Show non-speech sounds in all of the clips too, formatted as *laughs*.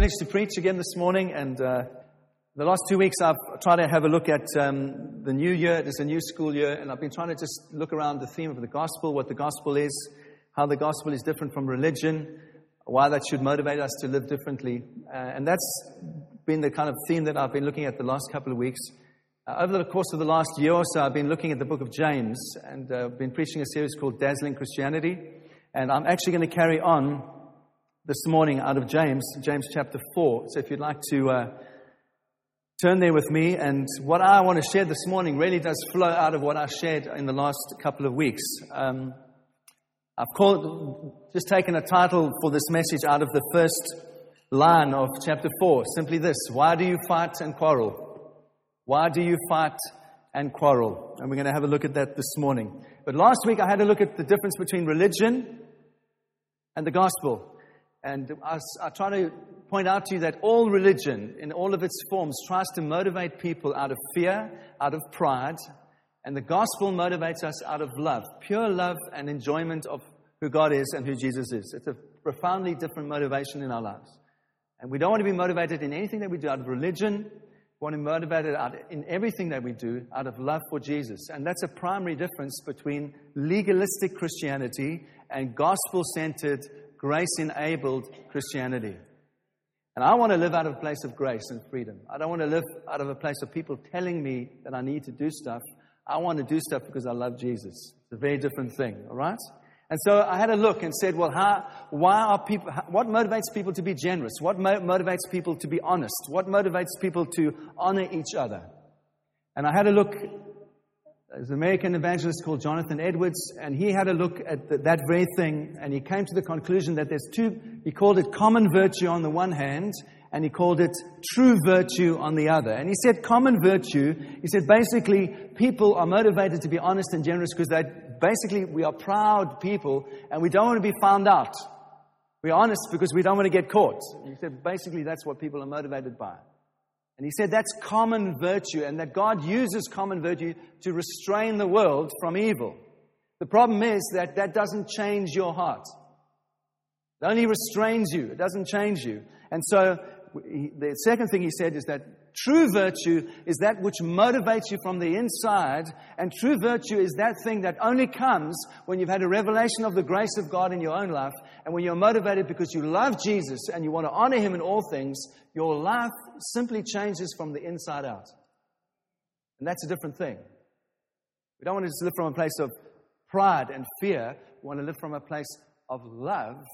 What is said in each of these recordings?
privilege to preach again this morning, and uh, the last two weeks I've tried to have a look at um, the new year. It's a new school year, and I've been trying to just look around the theme of the gospel, what the gospel is, how the gospel is different from religion, why that should motivate us to live differently. Uh, and that's been the kind of theme that I've been looking at the last couple of weeks. Uh, over the course of the last year or so, I've been looking at the book of James and uh, been preaching a series called Dazzling Christianity. And I'm actually going to carry on this morning out of James, James chapter 4. So if you'd like to uh, turn there with me, and what I want to share this morning really does flow out of what I shared in the last couple of weeks. Um, I've called, just taken a title for this message out of the first line of chapter 4. Simply this Why do you fight and quarrel? Why do you fight and quarrel? And we're going to have a look at that this morning. But last week I had a look at the difference between religion and the gospel. And I, I try to point out to you that all religion, in all of its forms, tries to motivate people out of fear, out of pride, and the gospel motivates us out of love, pure love and enjoyment of who God is and who Jesus is. It's a profoundly different motivation in our lives. And we don't want to be motivated in anything that we do out of religion. We want to be motivated out in everything that we do out of love for Jesus. And that's a primary difference between legalistic Christianity and gospel centered, grace enabled Christianity. And I want to live out of a place of grace and freedom. I don't want to live out of a place of people telling me that I need to do stuff. I want to do stuff because I love Jesus. It's a very different thing, all right? And so I had a look and said, well, how, why are people, what motivates people to be generous? What mo- motivates people to be honest? What motivates people to honor each other? And I had a look, there's an American evangelist called Jonathan Edwards, and he had a look at the, that very thing, and he came to the conclusion that there's two, he called it common virtue on the one hand, and he called it true virtue on the other. And he said, common virtue, he said, basically, people are motivated to be honest and generous because they basically, we are proud people and we don't want to be found out. We're honest because we don't want to get caught. He said, basically, that's what people are motivated by. And he said that's common virtue and that God uses common virtue to restrain the world from evil. The problem is that that doesn't change your heart. It only restrains you, it doesn't change you. And so the second thing he said is that true virtue is that which motivates you from the inside, and true virtue is that thing that only comes when you've had a revelation of the grace of God in your own life, and when you're motivated because you love Jesus and you want to honor Him in all things, your life simply changes from the inside out. And that's a different thing. We don't want to just live from a place of pride and fear, we want to live from a place of love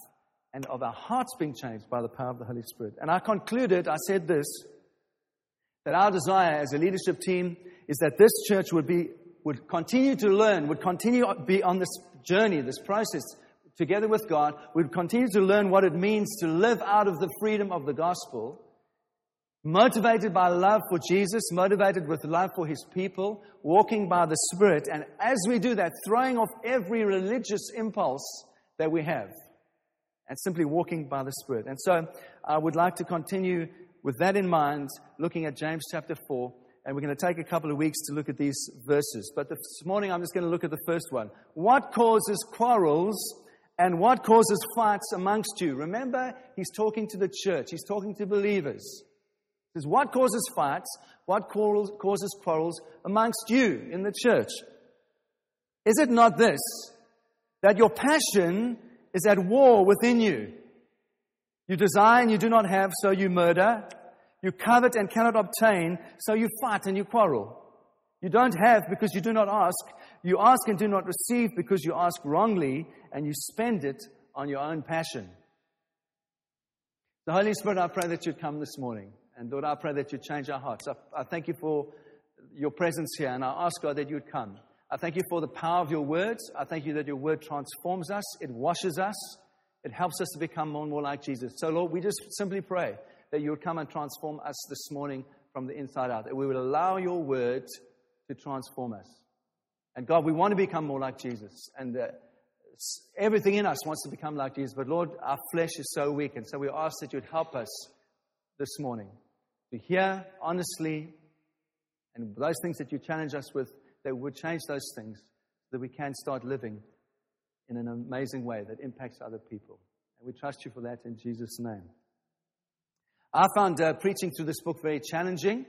and of our hearts being changed by the power of the Holy Spirit. And I concluded, I said this, that our desire as a leadership team is that this church would be would continue to learn, would continue to be on this journey, this process together with God, would continue to learn what it means to live out of the freedom of the gospel, motivated by love for Jesus, motivated with love for his people, walking by the Spirit, and as we do that, throwing off every religious impulse that we have and simply walking by the Spirit. And so I would like to continue with that in mind, looking at James chapter 4. And we're going to take a couple of weeks to look at these verses. But this morning I'm just going to look at the first one. What causes quarrels and what causes fights amongst you? Remember, he's talking to the church, he's talking to believers. He says, What causes fights? What causes quarrels amongst you in the church? Is it not this, that your passion is at war within you. You desire and you do not have, so you murder. You covet and cannot obtain, so you fight and you quarrel. You don't have because you do not ask. You ask and do not receive because you ask wrongly and you spend it on your own passion. The Holy Spirit, I pray that you'd come this morning. And Lord, I pray that you'd change our hearts. I, I thank you for your presence here, and I ask God that you'd come. I thank you for the power of your words. I thank you that your word transforms us, it washes us, it helps us to become more and more like Jesus. So, Lord, we just simply pray that you would come and transform us this morning from the inside out, that we would allow your word to transform us. And God, we want to become more like Jesus. And uh, everything in us wants to become like Jesus. But Lord, our flesh is so weak. And so we ask that you'd help us this morning to hear honestly and those things that you challenge us with that would change those things so that we can start living in an amazing way that impacts other people. And we trust you for that in Jesus' name. I found uh, preaching through this book very challenging.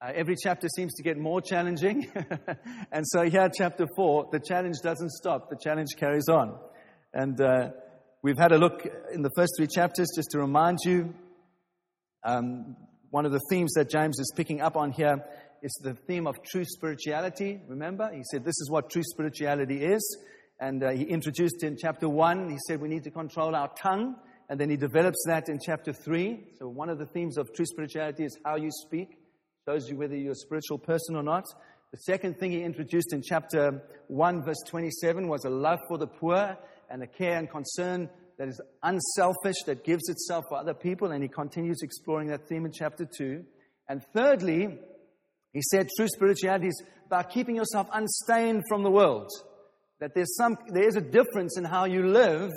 Uh, every chapter seems to get more challenging. *laughs* and so here, chapter four, the challenge doesn't stop, the challenge carries on. And uh, we've had a look in the first three chapters just to remind you. Um, one of the themes that James is picking up on here is the theme of true spirituality. Remember, he said this is what true spirituality is. And uh, he introduced in chapter one, he said we need to control our tongue. And then he develops that in chapter 3. So, one of the themes of true spirituality is how you speak, shows you whether you're a spiritual person or not. The second thing he introduced in chapter 1, verse 27, was a love for the poor and a care and concern that is unselfish, that gives itself for other people. And he continues exploring that theme in chapter 2. And thirdly, he said true spirituality is about keeping yourself unstained from the world. That there's some, there is a difference in how you live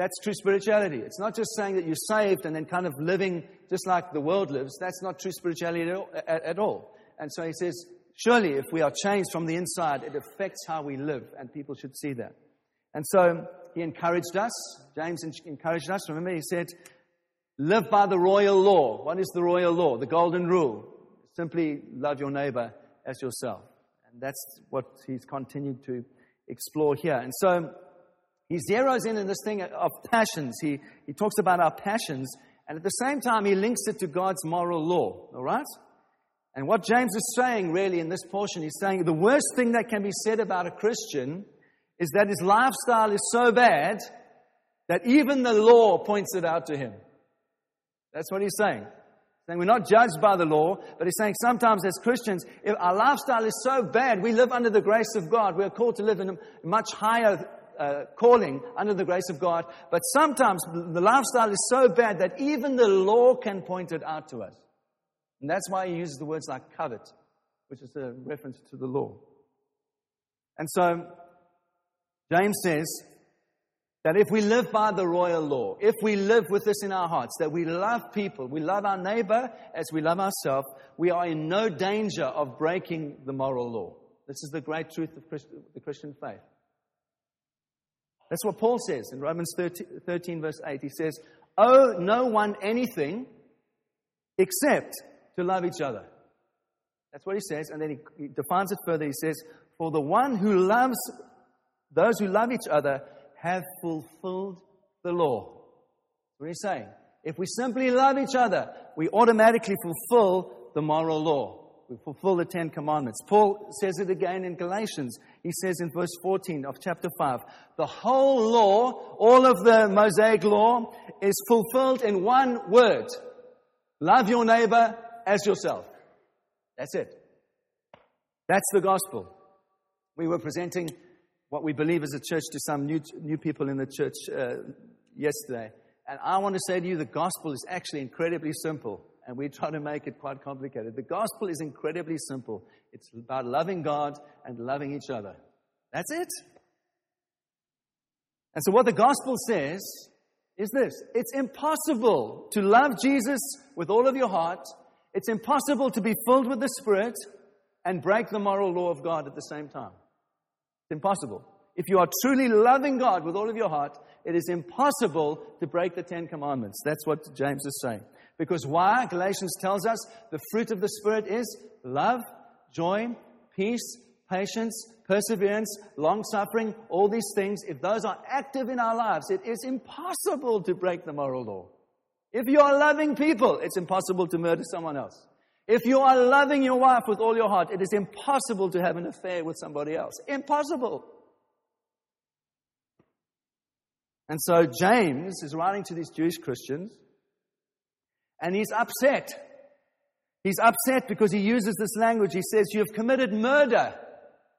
that's true spirituality. It's not just saying that you're saved and then kind of living just like the world lives. That's not true spirituality at all. And so he says, surely if we are changed from the inside, it affects how we live, and people should see that. And so he encouraged us. James encouraged us. Remember, he said, live by the royal law. What is the royal law? The golden rule. Simply love your neighbor as yourself. And that's what he's continued to explore here. And so he zeroes in on this thing of passions. He, he talks about our passions, and at the same time, he links it to God's moral law. All right? And what James is saying, really, in this portion, he's saying the worst thing that can be said about a Christian is that his lifestyle is so bad that even the law points it out to him. That's what he's saying. Saying we're not judged by the law, but he's saying sometimes as Christians, if our lifestyle is so bad, we live under the grace of God. We are called to live in a much higher uh, calling under the grace of God. But sometimes the lifestyle is so bad that even the law can point it out to us. And that's why he uses the words like covet, which is a reference to the law. And so James says that if we live by the royal law, if we live with this in our hearts, that we love people, we love our neighbor as we love ourselves, we are in no danger of breaking the moral law. This is the great truth of the Christian faith. That's what Paul says in Romans 13, 13, verse 8. He says, Owe no one anything except to love each other. That's what he says. And then he, he defines it further. He says, For the one who loves, those who love each other have fulfilled the law. What you saying? If we simply love each other, we automatically fulfill the moral law. We fulfill the Ten Commandments. Paul says it again in Galatians. He says in verse 14 of chapter 5 the whole law, all of the Mosaic law, is fulfilled in one word love your neighbor as yourself. That's it. That's the gospel. We were presenting what we believe as a church to some new, new people in the church uh, yesterday. And I want to say to you, the gospel is actually incredibly simple and we try to make it quite complicated. The gospel is incredibly simple. It's about loving God and loving each other. That's it. And so, what the gospel says is this it's impossible to love Jesus with all of your heart, it's impossible to be filled with the Spirit and break the moral law of God at the same time. It's impossible. If you are truly loving God with all of your heart, it is impossible to break the Ten Commandments. That's what James is saying. Because why? Galatians tells us the fruit of the Spirit is love, joy, peace, patience, perseverance, long suffering, all these things. If those are active in our lives, it is impossible to break the moral law. If you are loving people, it's impossible to murder someone else. If you are loving your wife with all your heart, it is impossible to have an affair with somebody else. Impossible. And so James is writing to these Jewish Christians and he's upset. He's upset because he uses this language. He says, You have committed murder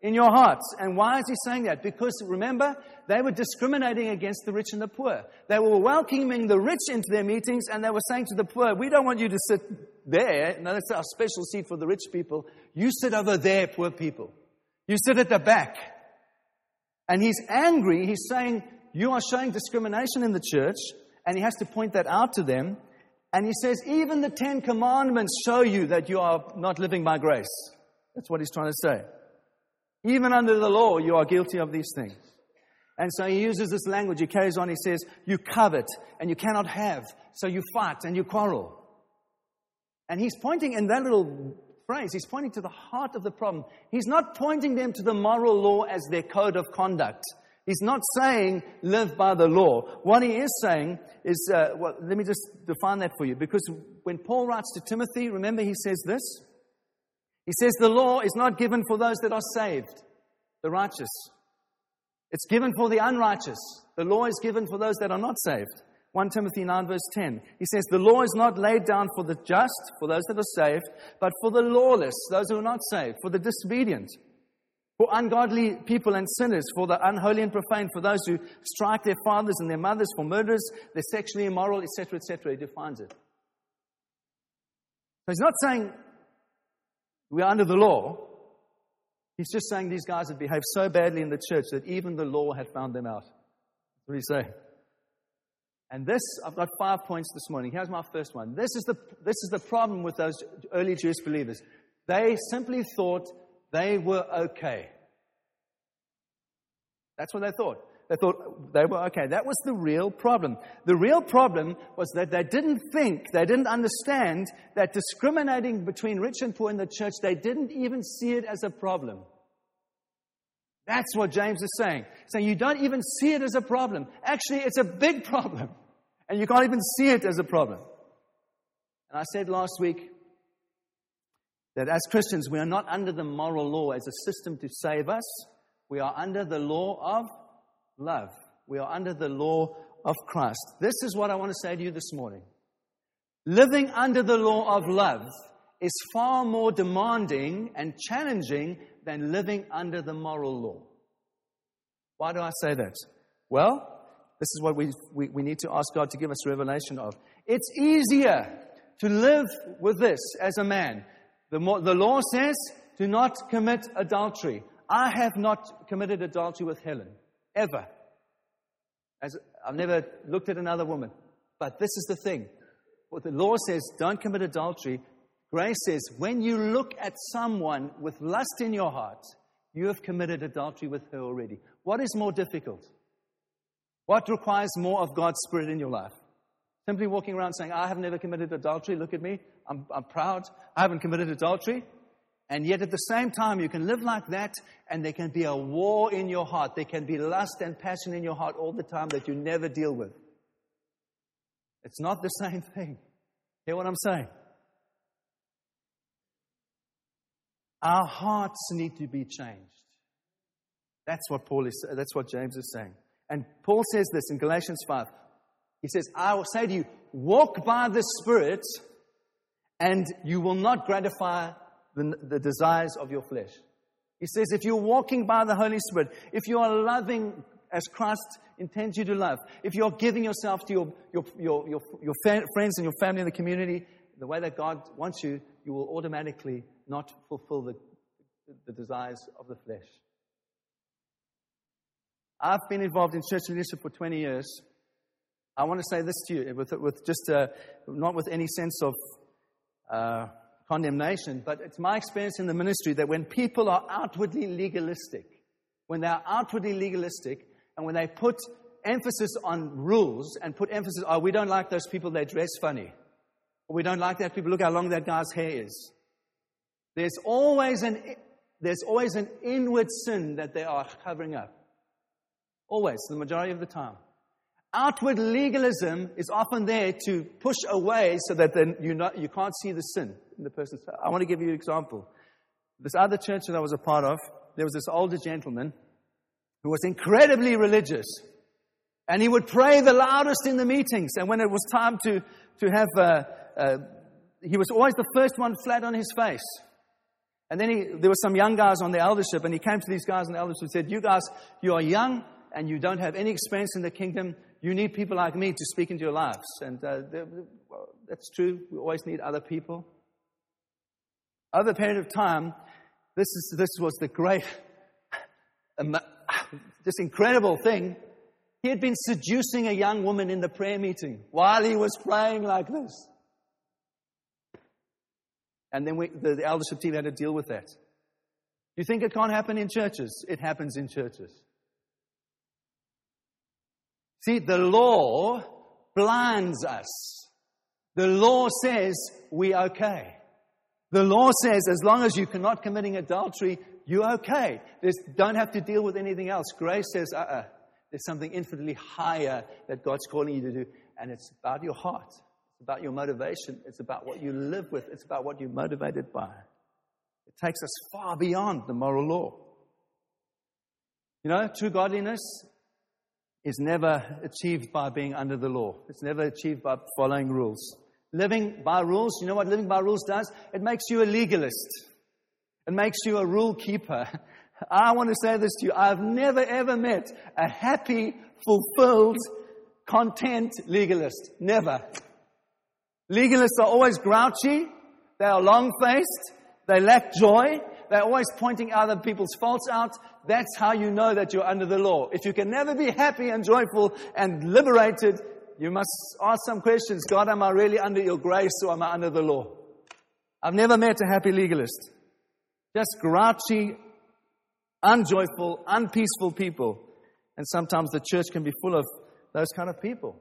in your hearts. And why is he saying that? Because remember, they were discriminating against the rich and the poor. They were welcoming the rich into their meetings and they were saying to the poor, We don't want you to sit there. Now, that's our special seat for the rich people. You sit over there, poor people. You sit at the back. And he's angry. He's saying, You are showing discrimination in the church. And he has to point that out to them. And he says, even the Ten Commandments show you that you are not living by grace. That's what he's trying to say. Even under the law, you are guilty of these things. And so he uses this language. He carries on. He says, You covet and you cannot have. So you fight and you quarrel. And he's pointing in that little phrase, he's pointing to the heart of the problem. He's not pointing them to the moral law as their code of conduct. He's not saying live by the law. What he is saying is, uh, well, let me just define that for you. Because when Paul writes to Timothy, remember he says this? He says the law is not given for those that are saved, the righteous. It's given for the unrighteous. The law is given for those that are not saved. 1 Timothy 9, verse 10. He says, The law is not laid down for the just, for those that are saved, but for the lawless, those who are not saved, for the disobedient, for ungodly people and sinners, for the unholy and profane, for those who strike their fathers and their mothers, for murderers, the sexually immoral, etc., etc. He defines it. So he's not saying we are under the law. He's just saying these guys had behaved so badly in the church that even the law had found them out. What do you say? And this, I've got five points this morning. Here's my first one. This is the, this is the problem with those early Jewish believers. They simply thought they were okay. That's what they thought. They thought they were okay. That was the real problem. The real problem was that they didn't think, they didn't understand that discriminating between rich and poor in the church, they didn't even see it as a problem. That's what James is saying. Saying you don't even see it as a problem. Actually, it's a big problem. And you can't even see it as a problem. And I said last week that as Christians, we are not under the moral law as a system to save us. We are under the law of love. We are under the law of Christ. This is what I want to say to you this morning. Living under the law of love is far more demanding and challenging than living under the moral law. Why do I say that? Well, this is what we, we, we need to ask God to give us revelation of. It's easier to live with this as a man. The, more, the law says, do not commit adultery. I have not committed adultery with Helen, ever. As, I've never looked at another woman. But this is the thing. What the law says, don't commit adultery. Grace says, when you look at someone with lust in your heart, you have committed adultery with her already. What is more difficult? What requires more of God's Spirit in your life? Simply walking around saying, I have never committed adultery. Look at me. I'm, I'm proud. I haven't committed adultery. And yet at the same time, you can live like that, and there can be a war in your heart. There can be lust and passion in your heart all the time that you never deal with. It's not the *laughs* same thing. Hear what I'm saying? Our hearts need to be changed. That's what Paul is, that's what James is saying. And Paul says this in Galatians 5. He says, I will say to you, walk by the Spirit, and you will not gratify the, the desires of your flesh. He says, if you're walking by the Holy Spirit, if you are loving as Christ intends you to love, if you're giving yourself to your, your, your, your, your friends and your family and the community the way that God wants you, you will automatically not fulfill the, the desires of the flesh. I've been involved in church leadership for 20 years. I want to say this to you with, with just uh, not with any sense of uh, condemnation, but it's my experience in the ministry that when people are outwardly legalistic, when they are outwardly legalistic, and when they put emphasis on rules and put emphasis, oh, we don't like those people, they dress funny. Or we don't like that people, look how long that guy's hair is. There's always an, there's always an inward sin that they are covering up. Always, the majority of the time. Outward legalism is often there to push away so that then you, not, you can't see the sin in the person's. I want to give you an example. This other church that I was a part of, there was this older gentleman who was incredibly religious. And he would pray the loudest in the meetings. And when it was time to, to have, uh, uh, he was always the first one flat on his face. And then he, there were some young guys on the eldership, and he came to these guys on the eldership and said, You guys, you are young, and you don't have any experience in the kingdom, you need people like me to speak into your lives. And uh, that's true. We always need other people. Over a period of time, this, is, this was the great, *laughs* this *laughs* incredible thing. He had been seducing a young woman in the prayer meeting while he was praying like this. And then we, the, the eldership team had to deal with that. You think it can't happen in churches? It happens in churches. See, the law blinds us. The law says we're okay. The law says as long as you're not committing adultery, you're okay. There's, don't have to deal with anything else. Grace says, uh uh-uh. uh there's something infinitely higher that God's calling you to do, and it's about your heart. It's about your motivation. It's about what you live with. It's about what you're motivated by. It takes us far beyond the moral law. You know, true godliness is never achieved by being under the law. It's never achieved by following rules. Living by rules, you know what living by rules does? It makes you a legalist. It makes you a rule keeper. *laughs* I want to say this to you. I've never ever met a happy, fulfilled, content legalist. Never. Legalists are always grouchy. They are long faced. They lack joy. They're always pointing other people's faults out. That's how you know that you're under the law. If you can never be happy and joyful and liberated, you must ask some questions. God, am I really under your grace or am I under the law? I've never met a happy legalist. Just grouchy, unjoyful, unpeaceful people. And sometimes the church can be full of those kind of people.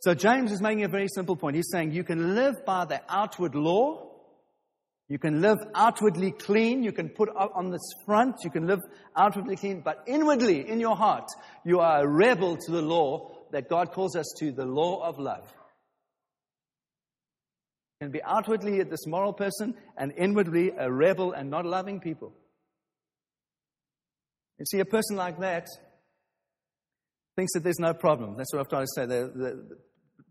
So James is making a very simple point. He's saying you can live by the outward law. You can live outwardly clean. You can put on this front. You can live outwardly clean. But inwardly, in your heart, you are a rebel to the law that God calls us to, the law of love. You can be outwardly this moral person and inwardly a rebel and not loving people. You see, a person like that thinks that there's no problem. That's what I've trying to say. The, the,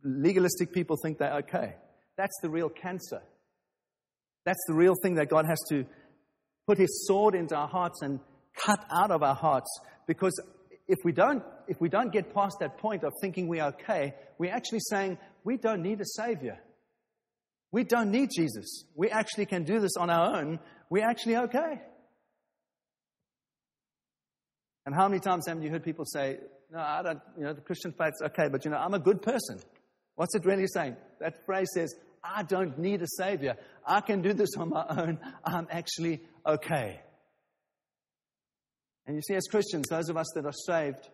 legalistic people think they're okay. That's the real cancer. That's the real thing that God has to put his sword into our hearts and cut out of our hearts. Because if we don't if we don't get past that point of thinking we're okay we're actually saying we don't need a savior. We don't need jesus. We actually can do this on our own. We're actually okay. And how many times have you heard people say, No, I don't, you know, the Christian faith's okay, but you know, I'm a good person. What's it really saying? That phrase says, I don't need a savior. I can do this on my own. I'm actually okay. And you see, as Christians, those of us that are saved,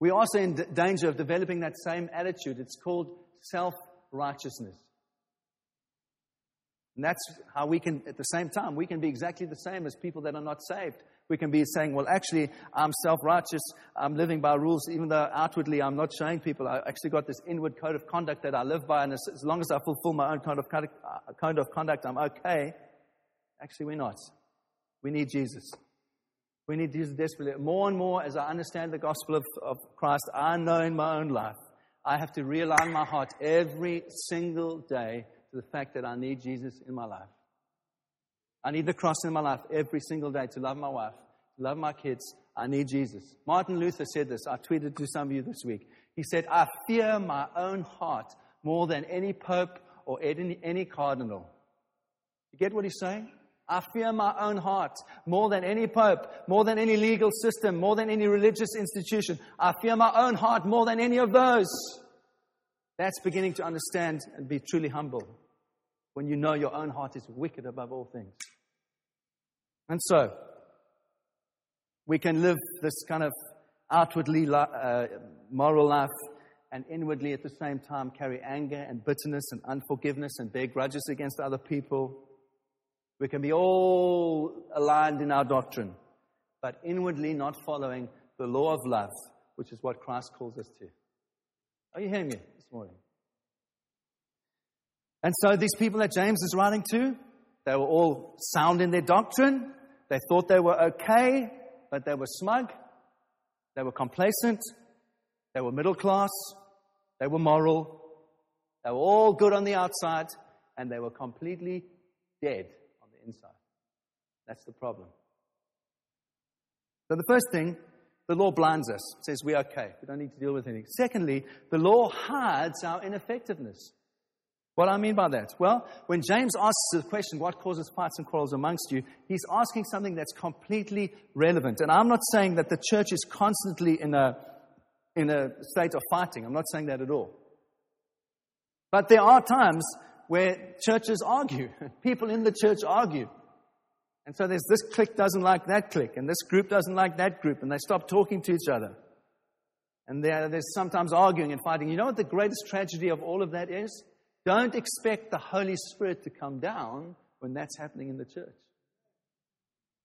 we're also in danger of developing that same attitude. It's called self righteousness. And that's how we can, at the same time, we can be exactly the same as people that are not saved. We can be saying, well, actually, I'm self righteous. I'm living by rules, even though outwardly I'm not showing people. I actually got this inward code of conduct that I live by, and as, long as I fulfill my own code of, uh, code of conduct, I'm okay. Actually, we're not. We need Jesus. We need Jesus desperately. More and more, as I understand the gospel of, of Christ, I know in my own life, I have to realign my heart every single day the fact that I need Jesus in my life. I need the cross in my life every single day to love my wife, love my kids. I need Jesus. Martin Luther said this. I tweeted to some of you this week. He said, I fear my own heart more than any pope or any, any cardinal. You get what he's saying? I fear my own heart more than any pope, more than any legal system, more than any religious institution. I fear my own heart more than any of those. That's beginning to understand and be truly humble when you know your own heart is wicked above all things. And so, we can live this kind of outwardly uh, moral life and inwardly at the same time carry anger and bitterness and unforgiveness and bear grudges against other people. We can be all aligned in our doctrine, but inwardly not following the law of love, which is what Christ calls us to. Are you hearing me this morning? And so these people that James is writing to, they were all sound in their doctrine. They thought they were okay, but they were smug. They were complacent. They were middle class. They were moral. They were all good on the outside, and they were completely dead on the inside. That's the problem. So the first thing, the law blinds us. Says we're okay. We don't need to deal with anything. Secondly, the law hides our ineffectiveness. What I mean by that? Well, when James asks the question, what causes fights and quarrels amongst you, he's asking something that's completely relevant. And I'm not saying that the church is constantly in a, in a state of fighting. I'm not saying that at all. But there are times where churches argue. *laughs* People in the church argue. And so there's this clique doesn't like that clique, and this group doesn't like that group, and they stop talking to each other. And there's sometimes arguing and fighting. You know what the greatest tragedy of all of that is? Don't expect the Holy Spirit to come down when that's happening in the church.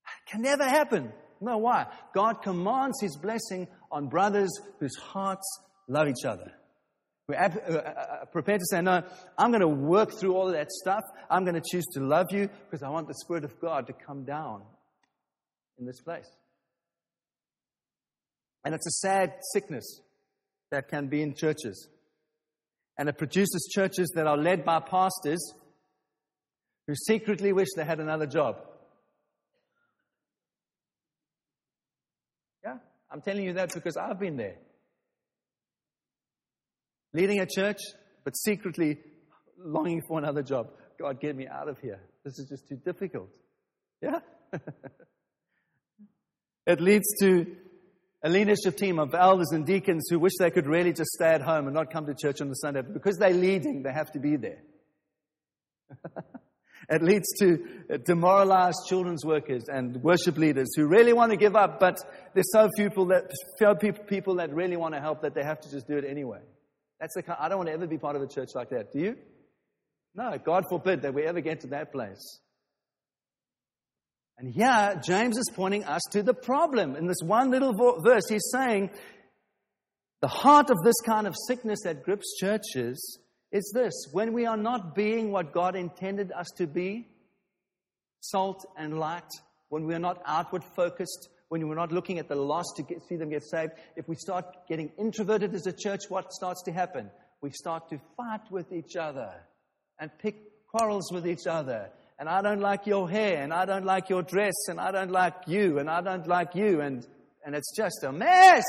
It can never happen. No, why? God commands His blessing on brothers whose hearts love each other. We're uh, uh, uh, prepared to say, No, I'm going to work through all of that stuff. I'm going to choose to love you because I want the Spirit of God to come down in this place. And it's a sad sickness that can be in churches. And it produces churches that are led by pastors who secretly wish they had another job. Yeah, I'm telling you that because I've been there. Leading a church, but secretly longing for another job. God, get me out of here. This is just too difficult. Yeah? *laughs* it leads to a leadership team of elders and deacons who wish they could really just stay at home and not come to church on the Sunday. But because they're leading, they have to be there. *laughs* it leads to demoralized children's workers and worship leaders who really want to give up, but there's so few people that, few people that really want to help that they have to just do it anyway. That's the kind, I don't want to ever be part of a church like that. Do you? No, God forbid that we ever get to that place. And here, James is pointing us to the problem. In this one little verse, he's saying the heart of this kind of sickness that grips churches is this when we are not being what God intended us to be, salt and light, when we are not outward focused, when we're not looking at the lost to get, see them get saved, if we start getting introverted as a church, what starts to happen? We start to fight with each other and pick quarrels with each other and I don't like your hair, and I don't like your dress, and I don't like you, and I don't like you, and, and it's just a mess.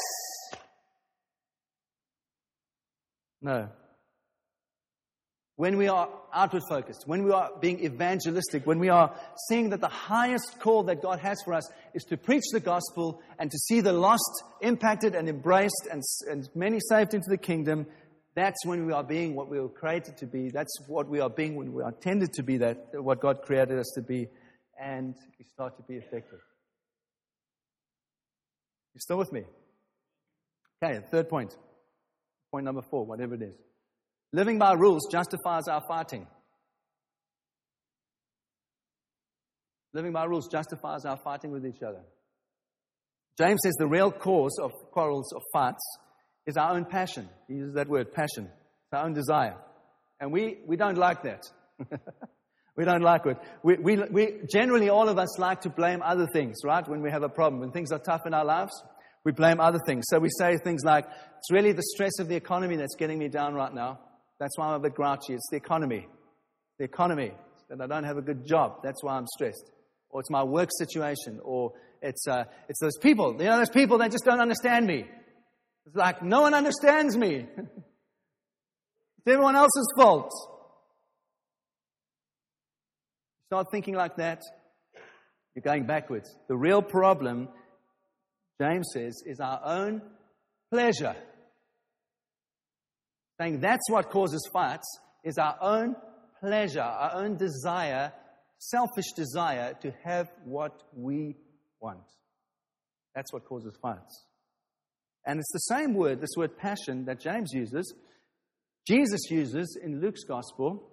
No. When we are outward focused, when we are being evangelistic, when we are seeing that the highest call that God has for us is to preach the gospel and to see the lost impacted and embraced and, and many saved into the kingdom, that's when we are being what we were created to be. That's what we are being when we are intended to be that, what God created us to be. And we start to be effective. You still with me? Okay, third point. Point number four, whatever it is. Living by rules justifies our fighting. Living by rules justifies our fighting with each other. James says the real cause of quarrels, of fights, is our own passion. He uses that word, passion. It's our own desire. And we, we don't like that. *laughs* we don't like it. We, we, we, generally, all of us like to blame other things, right? When we have a problem, when things are tough in our lives, we blame other things. So we say things like, it's really the stress of the economy that's getting me down right now. That's why I'm a bit grouchy. It's the economy. The economy. That I don't have a good job. That's why I'm stressed. Or it's my work situation. Or it's, uh, it's those people. You know, those people that just don't understand me. It's like, no one understands me. *laughs* it's everyone else's fault. Start thinking like that, you're going backwards. The real problem, James says, is our own pleasure. Saying that's what causes fights is our own pleasure, our own desire, selfish desire to have what we want. That's what causes fights. And it's the same word, this word passion, that James uses, Jesus uses in Luke's gospel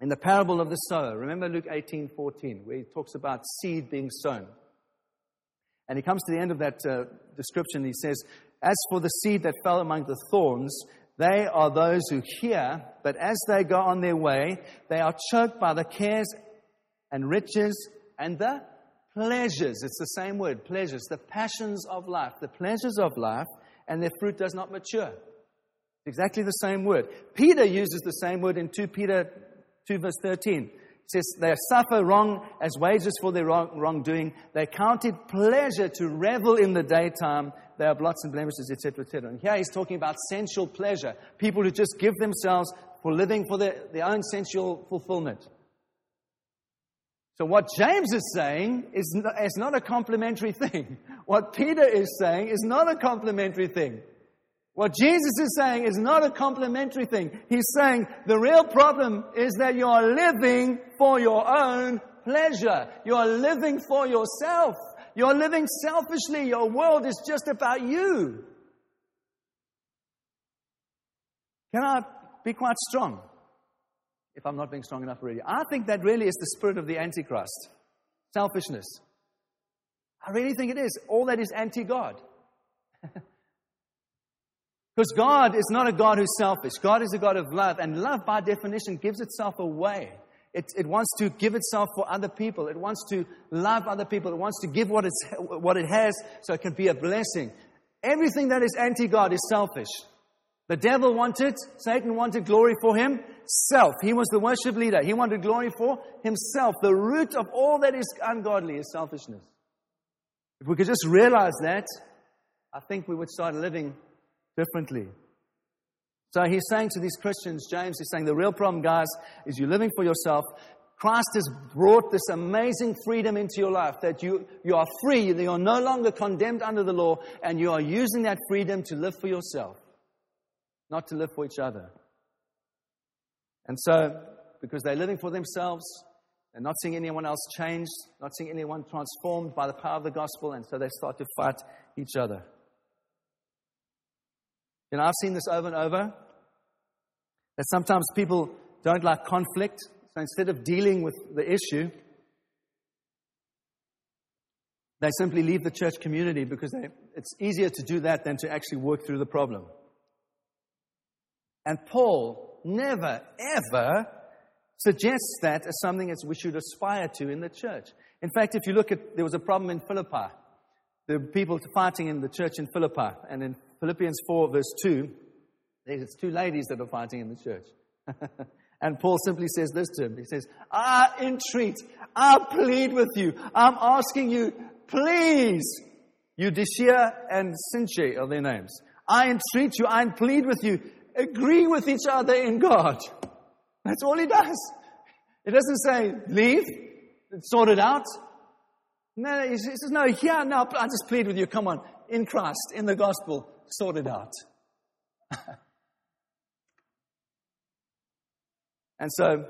in the parable of the sower. Remember Luke 18 14, where he talks about seed being sown. And he comes to the end of that uh, description. He says, As for the seed that fell among the thorns, they are those who hear, but as they go on their way, they are choked by the cares and riches and the pleasures. It's the same word, pleasures, the passions of life, the pleasures of life, and their fruit does not mature. Exactly the same word. Peter uses the same word in 2 Peter 2, verse 13. It says, They suffer wrong as wages for their wrong, wrongdoing. They count it pleasure to revel in the daytime. They have blots and blemishes, etc., etc. And here he's talking about sensual pleasure. People who just give themselves for living for their, their own sensual fulfillment. So, what James is saying is, is not a complimentary thing. *laughs* What Peter is saying is not a complimentary thing. What Jesus is saying is not a complimentary thing. He's saying the real problem is that you are living for your own pleasure. You are living for yourself. You're living selfishly. Your world is just about you. Can I be quite strong? If I'm not being strong enough already. I think that really is the spirit of the Antichrist. Selfishness. I really think it is. All that is anti God. because *laughs* God is not a God who's selfish. God is a God of love. And love, by definition, gives itself away. It, it wants to give itself for other people. It wants to love other people. It wants to give what, it's, what it has so it can be a blessing. Everything that is anti God is selfish. The devil wanted, Satan wanted glory for himself. He was the worship leader. He wanted glory for himself. The root of all that is ungodly is selfishness. If we could just realize that, I think we would start living differently. So he's saying to these Christians, James is saying, the real problem, guys, is you're living for yourself. Christ has brought this amazing freedom into your life that you, you are free, that you're no longer condemned under the law, and you are using that freedom to live for yourself not to live for each other. And so, because they're living for themselves, they're not seeing anyone else changed, not seeing anyone transformed by the power of the gospel, and so they start to fight each other. You know, I've seen this over and over that sometimes people don't like conflict, so instead of dealing with the issue, they simply leave the church community because they, it's easier to do that than to actually work through the problem. And Paul never, ever suggests that as something that we should aspire to in the church. In fact, if you look at, there was a problem in Philippi. Were people fighting in the church in Philippi. And in Philippians 4, verse 2, there's two ladies that are fighting in the church. *laughs* and Paul simply says this to him. He says, I entreat, I plead with you, I'm asking you, please, Euodia and Syntyche are their names. I entreat you, I plead with you, agree with each other in God. That's all he does. It doesn't say, leave, sort it out. No, he says, no, here, now, I just plead with you, come on, in Christ, in the gospel, sort it out. *laughs* and so,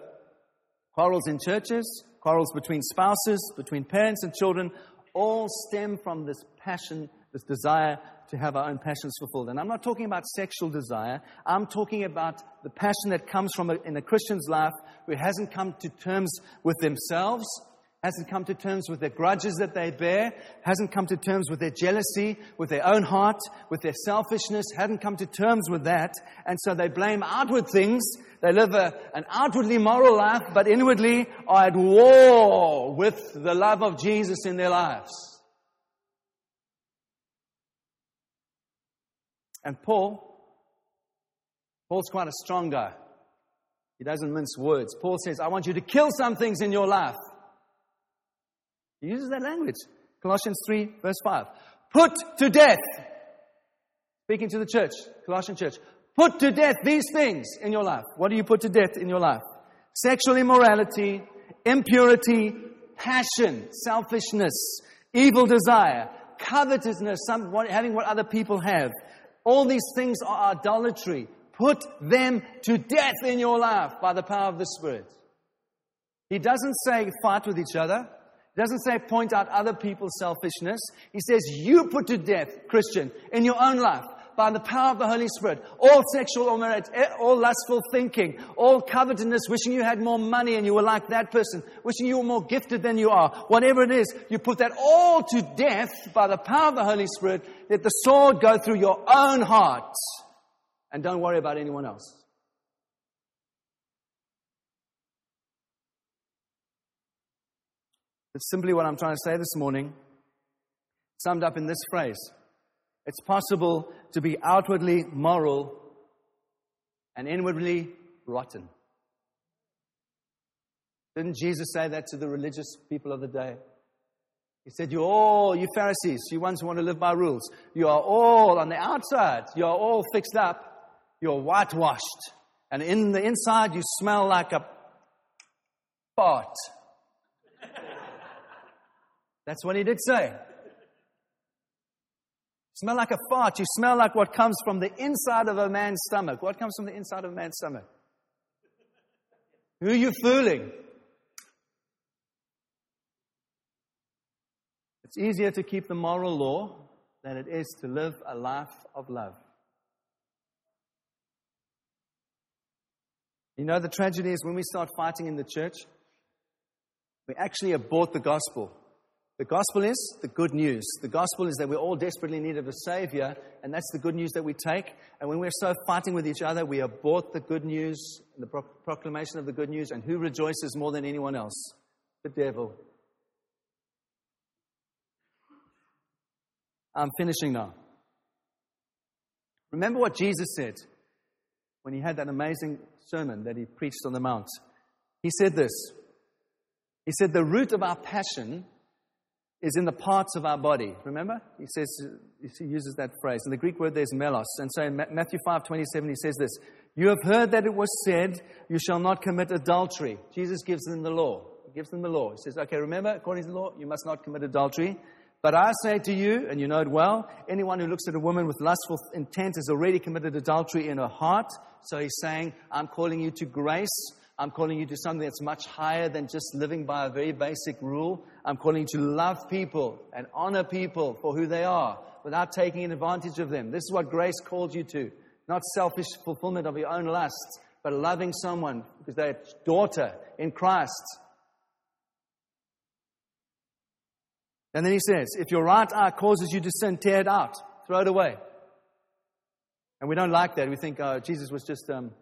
quarrels in churches, quarrels between spouses, between parents and children, all stem from this passion, this desire to have our own passions fulfilled. And I'm not talking about sexual desire. I'm talking about the passion that comes from a, in a Christian's life who hasn't come to terms with themselves, hasn't come to terms with their grudges that they bear, hasn't come to terms with their jealousy, with their own heart, with their selfishness, hadn't come to terms with that. And so they blame outward things. They live a, an outwardly moral life, but inwardly are at war with the love of Jesus in their lives. And Paul, Paul's quite a strong guy. He doesn't mince words. Paul says, I want you to kill some things in your life. He uses that language. Colossians 3, verse 5. Put to death. Speaking to the church, Colossian church. Put to death these things in your life. What do you put to death in your life? Sexual immorality, impurity, passion, selfishness, evil desire, covetousness, some, having what other people have, all these things are idolatry. Put them to death in your life by the power of the Spirit. He doesn't say fight with each other. He doesn't say point out other people's selfishness. He says you put to death, Christian, in your own life by the power of the Holy Spirit. All sexual eh, all lustful thinking, all covetousness, wishing you had more money and you were like that person, wishing you were more gifted than you are. Whatever it is, you put that all to death by the power of the Holy Spirit. Let the sword go through your own heart and don't worry about anyone else. It's simply what I'm trying to say this morning, summed up in this phrase it's possible to be outwardly moral and inwardly rotten. Didn't Jesus say that to the religious people of the day? He said, You're all, you Pharisees, you ones who want to live by rules, you are all on the outside, you are all fixed up, you're whitewashed. And in the inside, you smell like a fart. *laughs* That's what he did say smell like a fart. You smell like what comes from the inside of a man's stomach. What comes from the inside of a man's stomach? Who are you fooling? It's easier to keep the moral law than it is to live a life of love. You know, the tragedy is when we start fighting in the church, we actually abort the gospel. The gospel is the good news. The gospel is that we're all desperately in need of a savior, and that's the good news that we take. And when we're so fighting with each other, we abort the good news, the pro- proclamation of the good news, and who rejoices more than anyone else? The devil. I'm finishing now. Remember what Jesus said when he had that amazing sermon that he preached on the Mount. He said this He said, The root of our passion is in the parts of our body. Remember? He says, he uses that phrase. In the Greek word, there's melos. And so in Matthew 5 27, he says this You have heard that it was said, You shall not commit adultery. Jesus gives them the law. He gives them the law. He says, Okay, remember, according to the law, you must not commit adultery. But I say to you, and you know it well, anyone who looks at a woman with lustful intent has already committed adultery in her heart. So he's saying, I'm calling you to grace. I'm calling you to something that's much higher than just living by a very basic rule. I'm calling you to love people and honor people for who they are without taking advantage of them. This is what grace calls you to. Not selfish fulfillment of your own lusts, but loving someone because they're daughter in Christ. And then he says, if your right eye causes you to sin, tear it out, throw it away. And we don't like that. We think, oh, Jesus was just, um,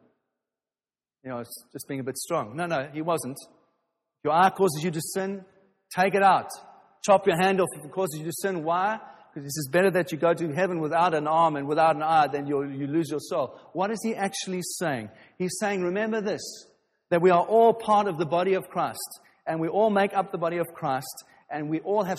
you know, just being a bit strong. No, no, he wasn't. If your eye causes you to sin, take it out. Chop your hand off if it causes you to sin. Why? Because says, better that you go to heaven without an arm and without an eye than you, you lose your soul. What is he actually saying? He's saying, remember this, that we are all part of the body of Christ, and we all make up the body of Christ, and we all have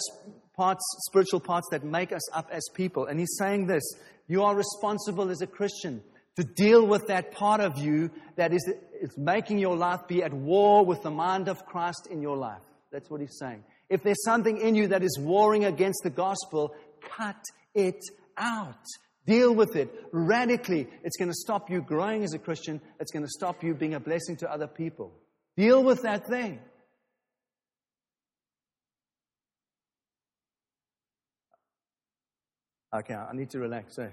parts, spiritual parts that make us up as people. And he's saying this you are responsible as a Christian to deal with that part of you that is, is making your life be at war with the mind of Christ in your life. That's what he's saying. If there's something in you that is warring against the gospel, cut it out. Deal with it radically. It's going to stop you growing as a Christian. It's going to stop you being a blessing to other people. Deal with that thing. Okay, I need to relax. So,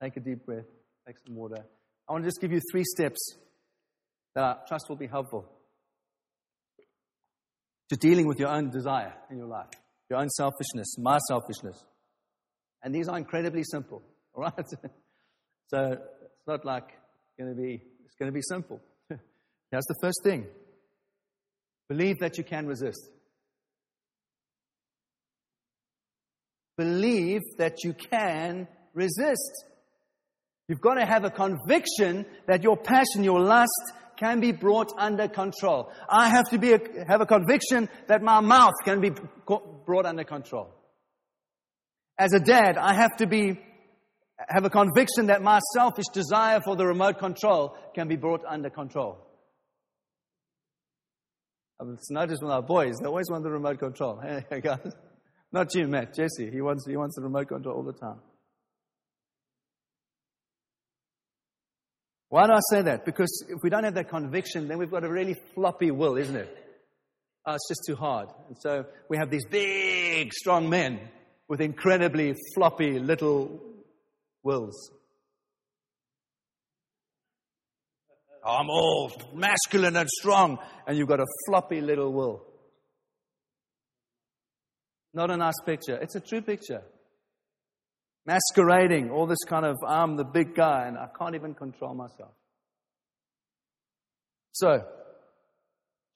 take a deep breath, take some water. I want to just give you three steps that I trust will be helpful to dealing with your own desire in your life, your own selfishness, my selfishness. And these are incredibly simple, *laughs* all right? so it's not like it's going to be, it's going to be simple. *laughs* Here's the first thing believe that you can resist. believe that you can resist. You've got to have a conviction that your passion, your lust, can be brought under control. I have to be a, have a conviction that my mouth can be brought under control. As a dad, I have to be have a conviction that my selfish desire for the remote control can be brought under control. I've noticed with our boys, they always want the remote control. *laughs* Not you, Matt, Jesse. He wants, he wants the remote control all the time. Why do I say that? Because if we don't have that conviction, then we've got a really floppy will, isn't it? Oh, it's just too hard. And so we have these big, strong men with incredibly floppy little wills. I'm all masculine and strong, and you've got a floppy little will. Not a nice picture. It's a true picture. Masquerading, all this kind of, I'm the big guy and I can't even control myself. So,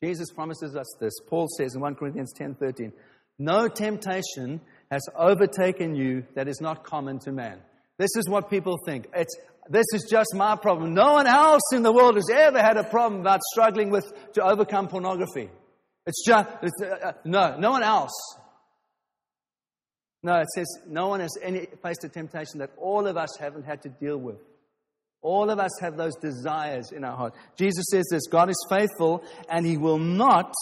Jesus promises us this. Paul says in 1 Corinthians 10 13, No temptation has overtaken you that is not common to man. This is what people think. It's, this is just my problem. No one else in the world has ever had a problem about struggling with to overcome pornography. It's just, it's, uh, uh no, no one else. No, it says no one has any, faced a temptation that all of us haven't had to deal with. All of us have those desires in our heart. Jesus says this God is faithful and he will not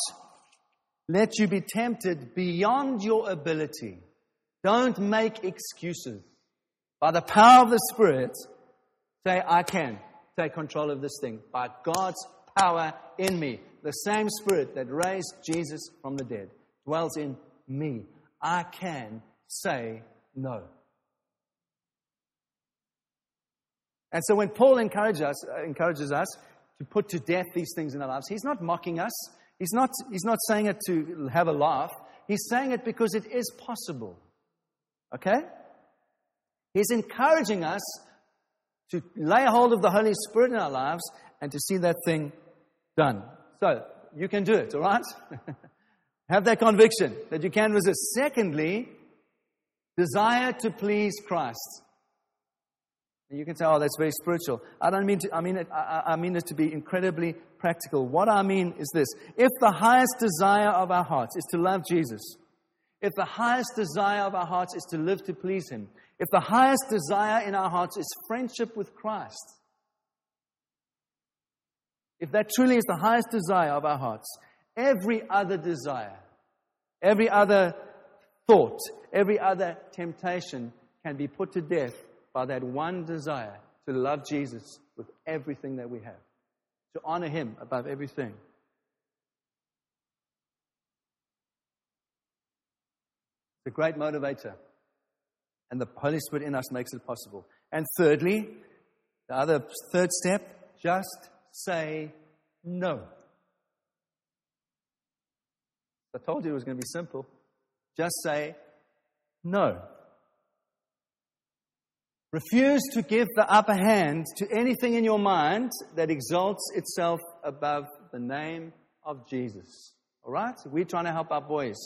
let you be tempted beyond your ability. Don't make excuses. By the power of the Spirit, say, I can take control of this thing. By God's power in me, the same Spirit that raised Jesus from the dead. dwells in me. I can say no. And so when Paul encourages us, uh, encourages us to put to death these things in our lives, he's not mocking us. He's not, he's not saying it to have a laugh. He's saying it because it is possible. Okay? He's encouraging us to lay hold of the Holy Spirit in our lives and to see that thing done. So, you can do it, all right? *laughs* Have that conviction that you can resist. Secondly, desire to please Christ. You can say, oh, that's very spiritual. I don't mean to, I mean it, I, I mean it to be incredibly practical. What I mean is this. If the highest desire of our hearts is to love Jesus, if the highest desire of our hearts is to live to please Him, if the highest desire in our hearts is friendship with Christ, if that truly is the highest desire of our hearts, every other desire, every other thought, every other temptation can be put to death by that one desire to love Jesus with everything that we have, to honor Him above everything. It's a great motivator. And the Holy Spirit in us makes it possible. And thirdly, the other third step, just say no. I told you it was going to be simple. Just say no. Refuse to give the upper hand to anything in your mind that exalts itself above the name of Jesus. All right? We're trying to help our boys.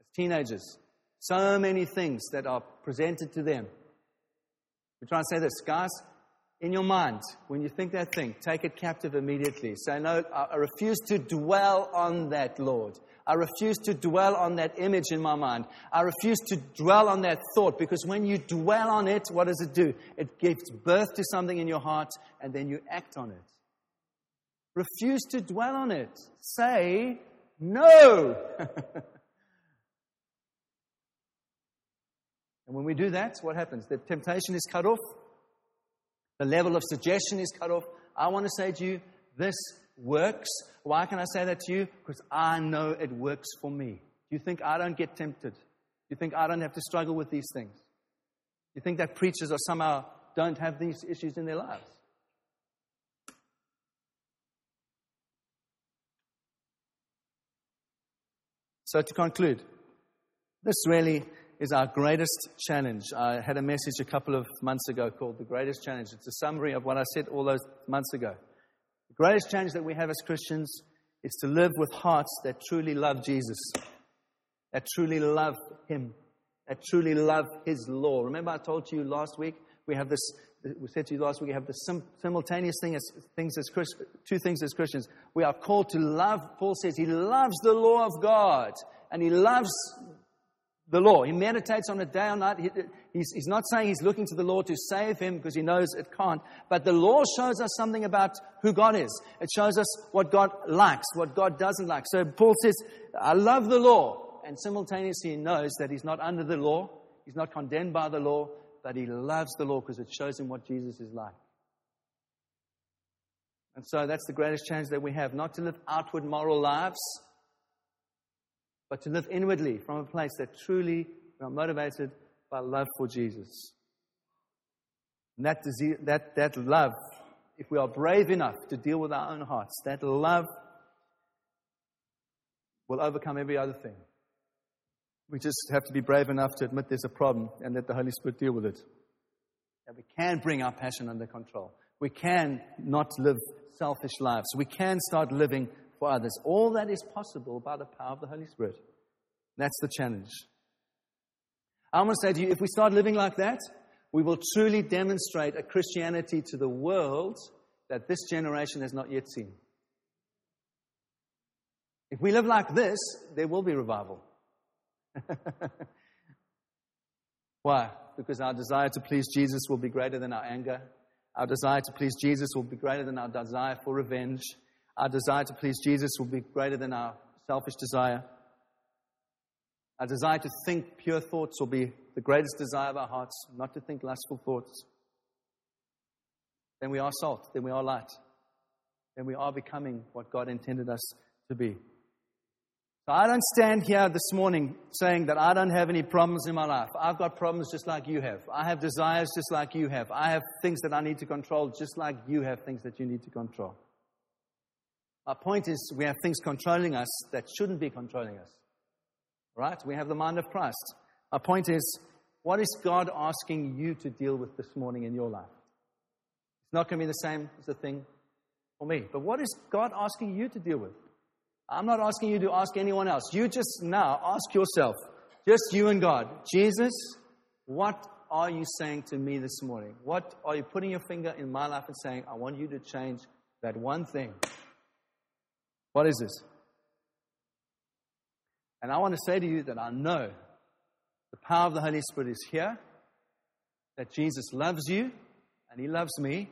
As teenagers, so many things that are presented to them. We try and say this, guys, in your mind, when you think that thing, take it captive immediately. Say, no, I refuse to dwell on that, Lord. I refuse to dwell on that image in my mind. I refuse to dwell on that thought because when you dwell on it, what does it do? It gives birth to something in your heart and then you act on it. Refuse to dwell on it. Say no. *laughs* And when we do that, what happens? The temptation is cut off, the level of suggestion is cut off. I want to say to you, this works. Why can I say that to you? Because I know it works for me. You think I don't get tempted? You think I don't have to struggle with these things? You think that preachers are somehow don't have these issues in their lives? So, to conclude, this really is our greatest challenge. I had a message a couple of months ago called The Greatest Challenge. It's a summary of what I said all those months ago. The greatest challenge that we have as Christians is to live with hearts that truly love Jesus, that truly love Him, that truly love His law. Remember, I told you last week we have this. We said to you last week we have the sim- simultaneous thing as things as Christ, two things as Christians. We are called to love. Paul says he loves the law of God, and he loves the law. He meditates on it day and night. He, he's, he's not saying he's looking to the law to save him because he knows it can't. But the law shows us something about who God is. It shows us what God likes, what God doesn't like. So Paul says, I love the law. And simultaneously, he knows that he's not under the law. He's not condemned by the law, but he loves the law because it shows him what Jesus is like. And so that's the greatest challenge that we have not to live outward moral lives but to live inwardly from a place that truly we are motivated by love for Jesus. And that, disease, that, that love, if we are brave enough to deal with our own hearts, that love will overcome every other thing. We just have to be brave enough to admit there's a problem and let the Holy Spirit deal with it. That we can bring our passion under control. We can not live selfish lives. We can start living for others. All that is possible by the power of the Holy Spirit. That's the challenge. I want to say to you if we start living like that, we will truly demonstrate a Christianity to the world that this generation has not yet seen. If we live like this, there will be revival. *laughs* Why? Because our desire to please Jesus will be greater than our anger. Our desire to please Jesus will be greater than our desire for revenge. Our desire to please Jesus will be greater than our selfish desire. Our desire to think pure thoughts will be the greatest desire of our hearts, not to think lustful thoughts. Then we are salt, then we are light, then we are becoming what God intended us to be. So I don't stand here this morning saying that I don't have any problems in my life. I've got problems just like you have. I have desires just like you have. I have things that I need to control just like you have things that you need to control. Our point is we have things controlling us that shouldn't be controlling us. Right? We have the mind of Christ. Our point is what is God asking you to deal with this morning in your life? It's not going to be the same as the thing for me. But what is God asking you to deal with? I'm not asking you to ask anyone else. You just now ask yourself, just you and God, Jesus, what are you saying to me this morning? What are you putting your finger in my life and saying, I want you to change that one thing? What is this? And I want to say to you that I know the power of the Holy Spirit is here, that Jesus loves you and He loves me,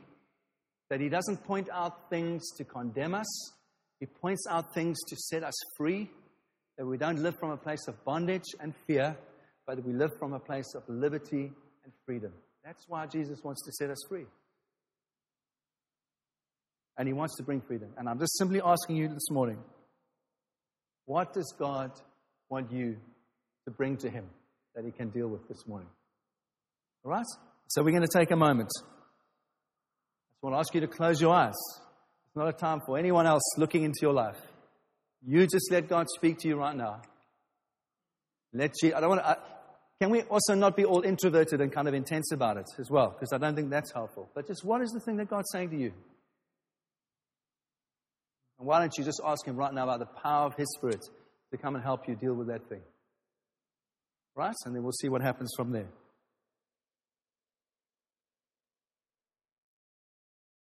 that He doesn't point out things to condemn us, He points out things to set us free, that we don't live from a place of bondage and fear, but we live from a place of liberty and freedom. That's why Jesus wants to set us free. And He wants to bring freedom. And I'm just simply asking you this morning what does God want you to bring to Him that He can deal with this morning? All right? So we're going to take a moment. I just want to ask you to close your eyes. It's not a time for anyone else looking into your life. You just let God speak to you right now. Let you, I don't want to, I, can we also not be all introverted and kind of intense about it as well? Because I don't think that's helpful. But just what is the thing that God's saying to you? And why don't you just ask Him right now about the power of His Spirit to come and help you deal with that thing? Right? And then we'll see what happens from there.